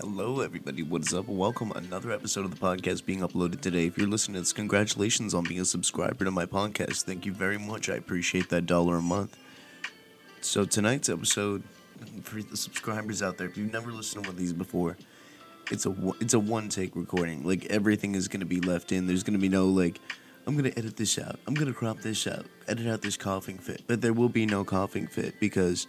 Hello, everybody. What is up? Welcome. Another episode of the podcast being uploaded today. If you're listening to this, congratulations on being a subscriber to my podcast. Thank you very much. I appreciate that dollar a month. So, tonight's episode, for the subscribers out there, if you've never listened to one of these before, it's a it's a one take recording. Like everything is gonna be left in. There's gonna be no like, I'm gonna edit this out. I'm gonna crop this out. Edit out this coughing fit. But there will be no coughing fit because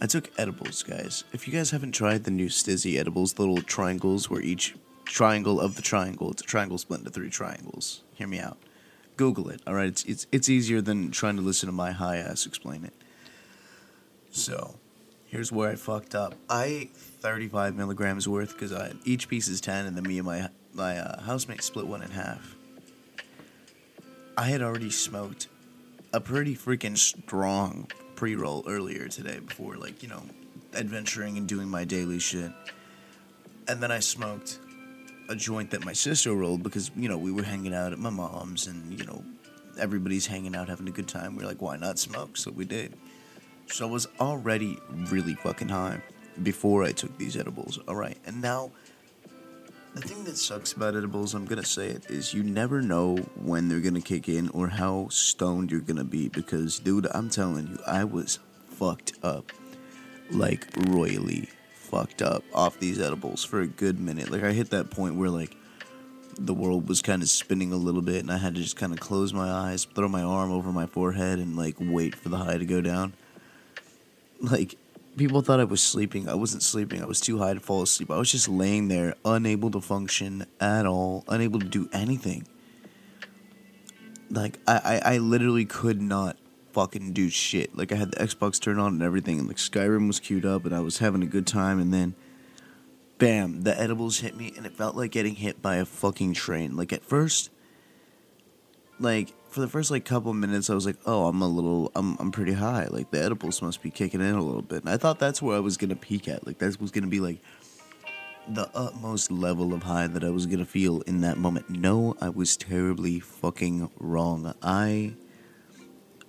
I took edibles, guys. If you guys haven't tried the new Stizzy edibles, the little triangles where each triangle of the triangle, it's a triangle split into three triangles. Hear me out. Google it. All right, it's it's it's easier than trying to listen to my high ass explain it. So, here's where I fucked up. I ate 35 milligrams worth because I each piece is 10, and then me and my my uh, housemate split one in half. I had already smoked a pretty freaking strong pre roll earlier today before, like, you know, adventuring and doing my daily shit. And then I smoked a joint that my sister rolled because, you know, we were hanging out at my mom's and, you know, everybody's hanging out having a good time. We are like, why not smoke? So we did. So I was already really fucking high before I took these edibles. All right. And now the thing that sucks about edibles, I'm gonna say it, is you never know when they're gonna kick in or how stoned you're gonna be. Because, dude, I'm telling you, I was fucked up, like royally fucked up off these edibles for a good minute. Like I hit that point where like the world was kind of spinning a little bit, and I had to just kind of close my eyes, throw my arm over my forehead, and like wait for the high to go down. Like people thought I was sleeping. I wasn't sleeping. I was too high to fall asleep. I was just laying there, unable to function at all, unable to do anything. Like I, I, I literally could not fucking do shit. Like I had the Xbox turned on and everything, and like Skyrim was queued up, and I was having a good time, and then, bam, the edibles hit me, and it felt like getting hit by a fucking train. Like at first, like for the first like couple minutes, I was like, "Oh, I'm a little, I'm, I'm pretty high. Like the edibles must be kicking in a little bit." And I thought that's where I was gonna peak at. Like that was gonna be like the utmost level of high that I was gonna feel in that moment. No, I was terribly fucking wrong. I,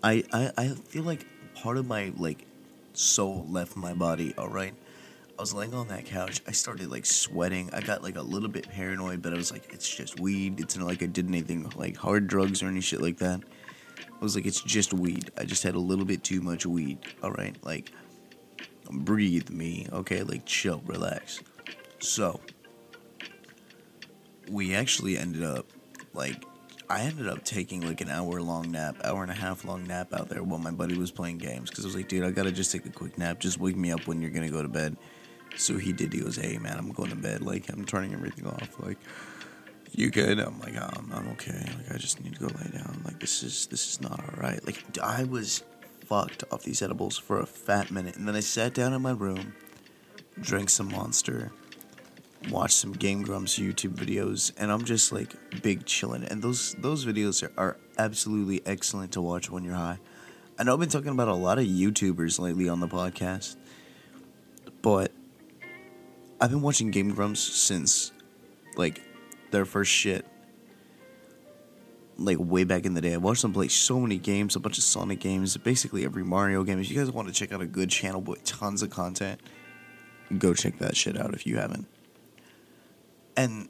I, I, I feel like part of my like soul left my body. All right. I was laying on that couch. I started like sweating. I got like a little bit paranoid, but I was like, it's just weed. It's not like I did anything like hard drugs or any shit like that. I was like, it's just weed. I just had a little bit too much weed. All right, like breathe me. Okay, like chill, relax. So we actually ended up like I ended up taking like an hour long nap, hour and a half long nap out there while my buddy was playing games. Because I was like, dude, I gotta just take a quick nap. Just wake me up when you're gonna go to bed. So he did. He goes, "Hey man, I'm going to bed. Like I'm turning everything off. Like you good?" I'm like, oh, I'm, I'm okay. Like I just need to go lay down. Like this is this is not all right. Like I was fucked off these edibles for a fat minute, and then I sat down in my room, drank some Monster, watched some Game Grumps YouTube videos, and I'm just like big chilling. And those those videos are, are absolutely excellent to watch when you're high. I know I've been talking about a lot of YouTubers lately on the podcast, but I've been watching Game Grumps since like their first shit. Like way back in the day. I watched them play so many games, a bunch of Sonic games, basically every Mario game. If you guys want to check out a good channel with tons of content, go check that shit out if you haven't. And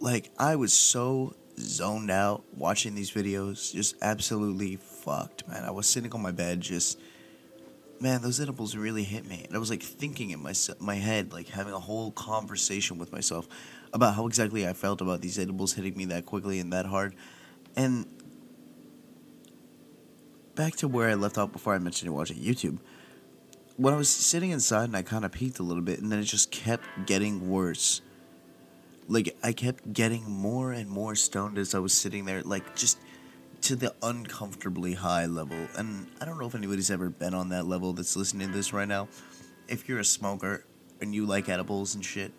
like I was so zoned out watching these videos, just absolutely fucked, man. I was sitting on my bed just man, those edibles really hit me. And I was like thinking in my my head, like having a whole conversation with myself about how exactly I felt about these edibles hitting me that quickly and that hard. And back to where I left off before I mentioned watching YouTube. When I was sitting inside and I kind of peaked a little bit, and then it just kept getting worse. Like I kept getting more and more stoned as I was sitting there, like just to the uncomfortably high level. And I don't know if anybody's ever been on that level that's listening to this right now. If you're a smoker and you like edibles and shit,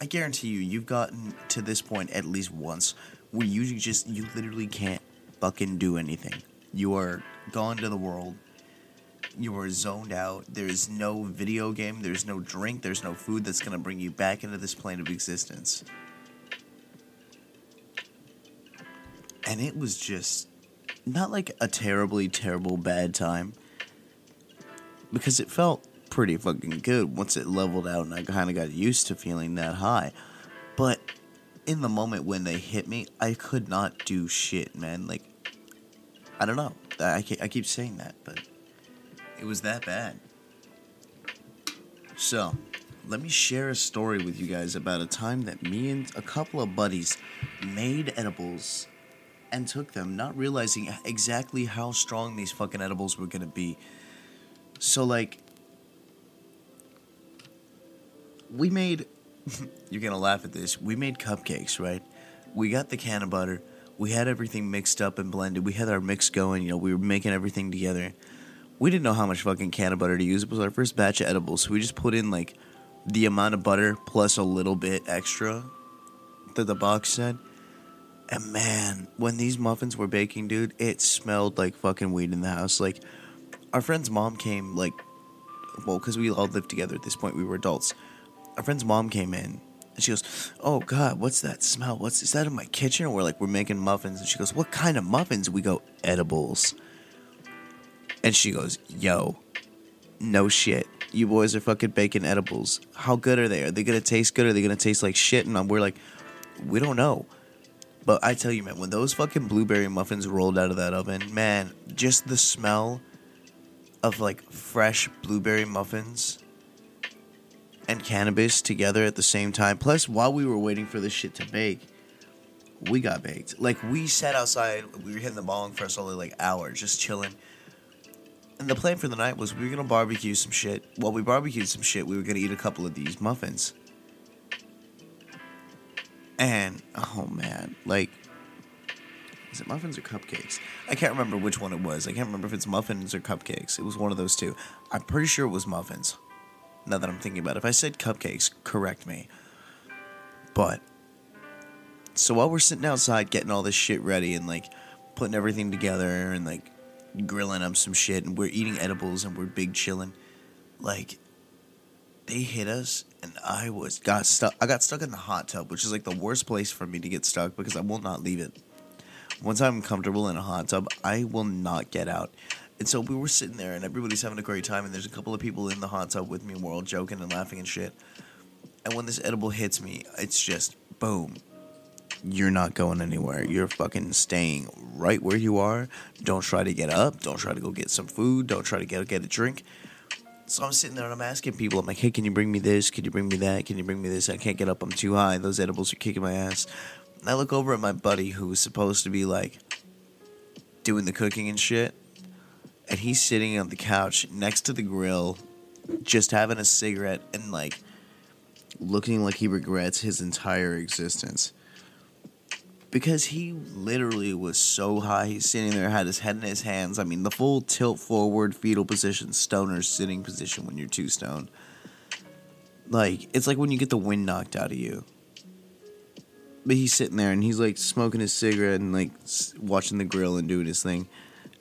I guarantee you, you've gotten to this point at least once where you just, you literally can't fucking do anything. You are gone to the world. You are zoned out. There's no video game, there's no drink, there's no food that's gonna bring you back into this plane of existence. And it was just not like a terribly terrible bad time because it felt pretty fucking good once it leveled out and I kind of got used to feeling that high. But in the moment when they hit me, I could not do shit, man. Like, I don't know. I, I keep saying that, but it was that bad. So, let me share a story with you guys about a time that me and a couple of buddies made edibles and took them, not realizing exactly how strong these fucking edibles were gonna be. So, like, we made, you're gonna laugh at this, we made cupcakes, right? We got the cannabutter, we had everything mixed up and blended, we had our mix going, you know, we were making everything together. We didn't know how much fucking cannabutter to use. It was our first batch of edibles, so we just put in like the amount of butter plus a little bit extra that the box said. And man, when these muffins were baking, dude, it smelled like fucking weed in the house. Like, our friend's mom came, like, well, because we all lived together at this point, we were adults. Our friend's mom came in, and she goes, Oh, God, what's that smell? What's, is that in my kitchen? And we're like, We're making muffins. And she goes, What kind of muffins? We go, Edibles. And she goes, Yo, no shit you boys are fucking baking edibles. How good are they? Are they gonna taste good? Are they gonna taste like shit? And we're like, we don't know. But I tell you, man, when those fucking blueberry muffins rolled out of that oven, man, just the smell of like fresh blueberry muffins and cannabis together at the same time. Plus, while we were waiting for this shit to bake, we got baked. Like we sat outside, we were hitting the bong for a solid like hour, just chilling and the plan for the night was we were gonna barbecue some shit. While we barbecued some shit, we were gonna eat a couple of these muffins. And oh man, like is it muffins or cupcakes? I can't remember which one it was. I can't remember if it's muffins or cupcakes. It was one of those two. I'm pretty sure it was muffins. Now that I'm thinking about it. If I said cupcakes, correct me. But so while we're sitting outside getting all this shit ready and like putting everything together and like grilling up some shit and we're eating edibles and we're big chilling. Like they hit us and I was got stuck I got stuck in the hot tub, which is like the worst place for me to get stuck because I will not leave it. Once I'm comfortable in a hot tub, I will not get out. And so we were sitting there and everybody's having a great time and there's a couple of people in the hot tub with me and we're all joking and laughing and shit. And when this edible hits me, it's just boom you're not going anywhere. You're fucking staying right where you are. Don't try to get up. Don't try to go get some food. Don't try to get get a drink. So I'm sitting there and I'm asking people, I'm like, hey, can you bring me this? Can you bring me that? Can you bring me this? I can't get up. I'm too high. Those edibles are kicking my ass. And I look over at my buddy who was supposed to be like doing the cooking and shit. And he's sitting on the couch next to the grill, just having a cigarette and like looking like he regrets his entire existence because he literally was so high. He's sitting there, had his head in his hands. I mean, the full tilt forward fetal position, stoner sitting position when you're too stoned. Like, it's like when you get the wind knocked out of you. But he's sitting there and he's like smoking his cigarette and like watching the grill and doing his thing.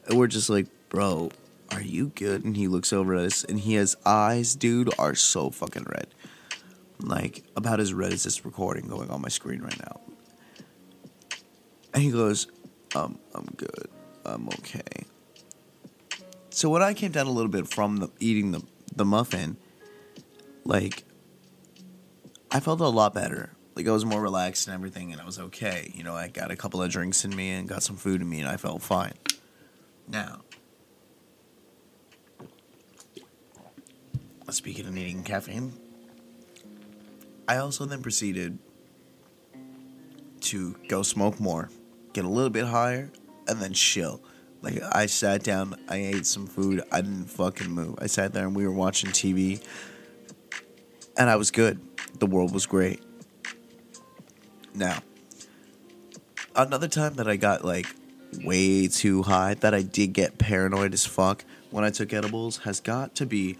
And we're just like, bro, are you good? And he looks over at us and he has eyes, dude, are so fucking red. Like, about as red as this recording going on my screen right now. And he goes, um, I'm good. I'm okay. So when I came down a little bit from the eating the the muffin, like I felt a lot better. Like I was more relaxed and everything, and I was okay. You know, I got a couple of drinks in me and got some food in me, and I felt fine. Now, speaking of needing caffeine, I also then proceeded to go smoke more get a little bit higher, and then chill. Like I sat down, I ate some food, I didn't fucking move. I sat there and we were watching TV, and I was good. The world was great. Now, another time that I got like way too high, that I did get paranoid as fuck when I took edibles, has got to be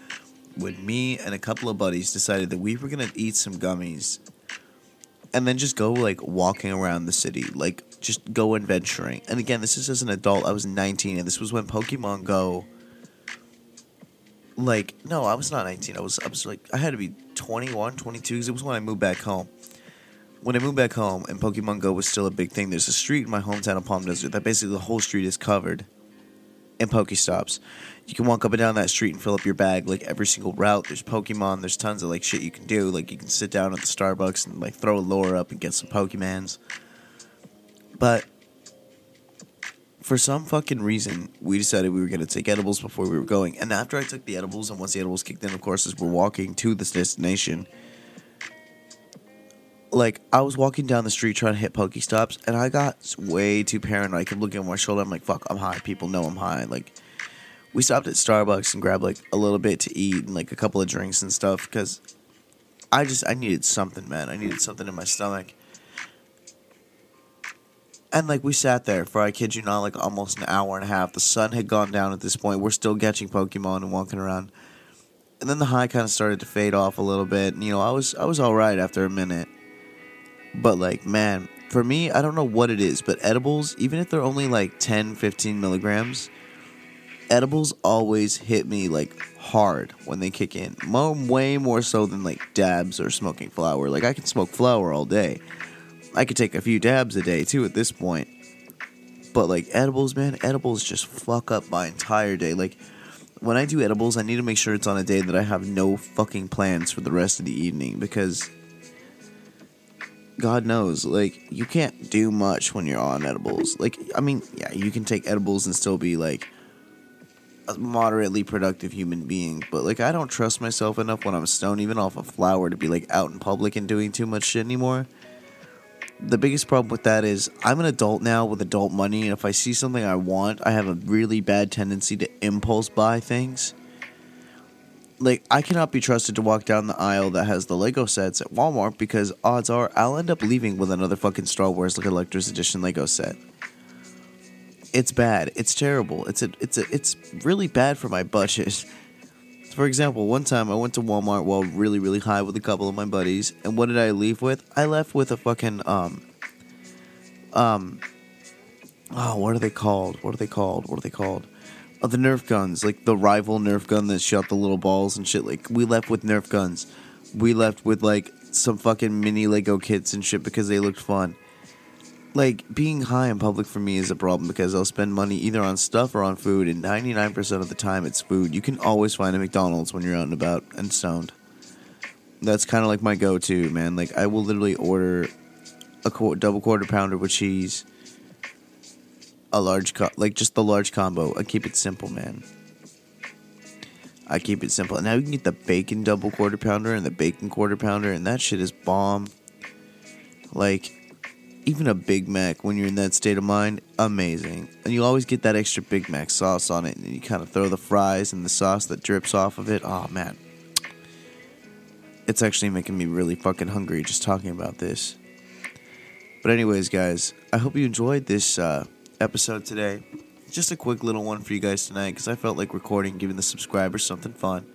when me and a couple of buddies decided that we were gonna eat some gummies and then just go like walking around the city, like just go adventuring. And again, this is as an adult. I was 19, and this was when Pokemon Go. Like no, I was not 19. I was I was like I had to be 21, 22 because it was when I moved back home. When I moved back home and Pokemon Go was still a big thing, there's a street in my hometown of Palm Desert that basically the whole street is covered and Pokestops. You can walk up and down that street and fill up your bag like every single route. There's Pokemon. There's tons of like shit you can do. Like you can sit down at the Starbucks and like throw a lure up and get some Pokemans. But for some fucking reason, we decided we were to take edibles before we were going. And after I took the edibles, and once the edibles kicked in, of course, as we're walking to this destination, like I was walking down the street trying to hit Pokestops, and I got way too paranoid. I kept looking over my shoulder. I'm like, "Fuck, I'm high." People know I'm high. Like, we stopped at Starbucks and grabbed like a little bit to eat and like a couple of drinks and stuff because I just I needed something, man. I needed something in my stomach. And like we sat there for I kid you not, like almost an hour and a half. The sun had gone down at this point. We're still catching Pokemon and walking around. And then the high kind of started to fade off a little bit. And, you know, I was I was all right after a minute. But like, man, for me, I don't know what it is, but edibles, even if they're only like 10, 15 milligrams, edibles always hit me like hard when they kick in. Way more so than like dabs or smoking flower. Like I can smoke flower all day. I could take a few dabs a day too at this point. But like edibles, man, edibles just fuck up my entire day. Like when I do edibles, I need to make sure it's on a day that I have no fucking plans for the rest of the evening because God knows, like you can't do much when you're on edibles. Like I mean, yeah, you can take edibles and still be like a moderately productive human being, but like I don't trust myself enough when I'm stoned, even off a flower, to be like out in public and doing too much shit anymore. The biggest problem with that is I'm an adult now with adult money, and if I see something I want, I have a really bad tendency to impulse buy things like I cannot be trusted to walk down the aisle that has the Lego sets at Walmart because odds are I'll end up leaving with another fucking Star Wars Collector's Edition Lego set. It's bad. It's terrible. It's a it's a it's really bad for my budget. For example, one time I went to Walmart while really really high with a couple of my buddies, and what did I leave with? I left with a fucking um um oh what are they called? What are they called? What are they called? Of the Nerf guns, like the rival Nerf gun that shot the little balls and shit. Like we left with Nerf guns. We left with like some fucking mini Lego kits and shit because they looked fun. Like being high in public for me is a problem because I'll spend money either on stuff or on food, and 99% of the time it's food. You can always find a McDonald's when you're out and about and stoned. That's kind of like my go-to, man. Like I will literally order a qu- double quarter pounder with cheese a large co- like just the large combo. I keep it simple, man. I keep it simple. Now you can get the bacon double quarter pounder and the bacon quarter pounder, and that shit is bomb. Like, even a Big Mac when you're in that state of mind, amazing. And you always get that extra Big Mac sauce on it, and you kind of throw the fries and the sauce that drips off of it. Oh man, it's actually making me really fucking hungry just talking about this. But anyways, guys, I hope you enjoyed this. Uh, episode today. Just a quick little one for you guys tonight because I felt like recording, giving the subscribers something fun.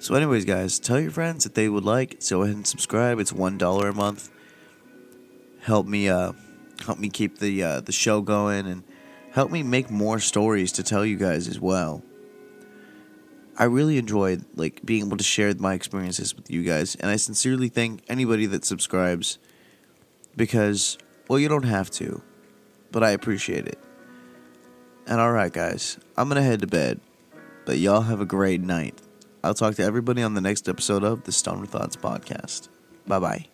So, anyways, guys, tell your friends that they would like. Go ahead and subscribe. It's one dollar a month. Help me, uh, help me keep the uh, the show going and help me make more stories to tell you guys as well. I really enjoyed like being able to share my experiences with you guys, and I sincerely thank anybody that subscribes because well, you don't have to but I appreciate it. And alright, guys, I'm gonna head to bed, but y'all have a great night. I'll talk to everybody on the next episode of the Stoner Thoughts Podcast. Bye bye.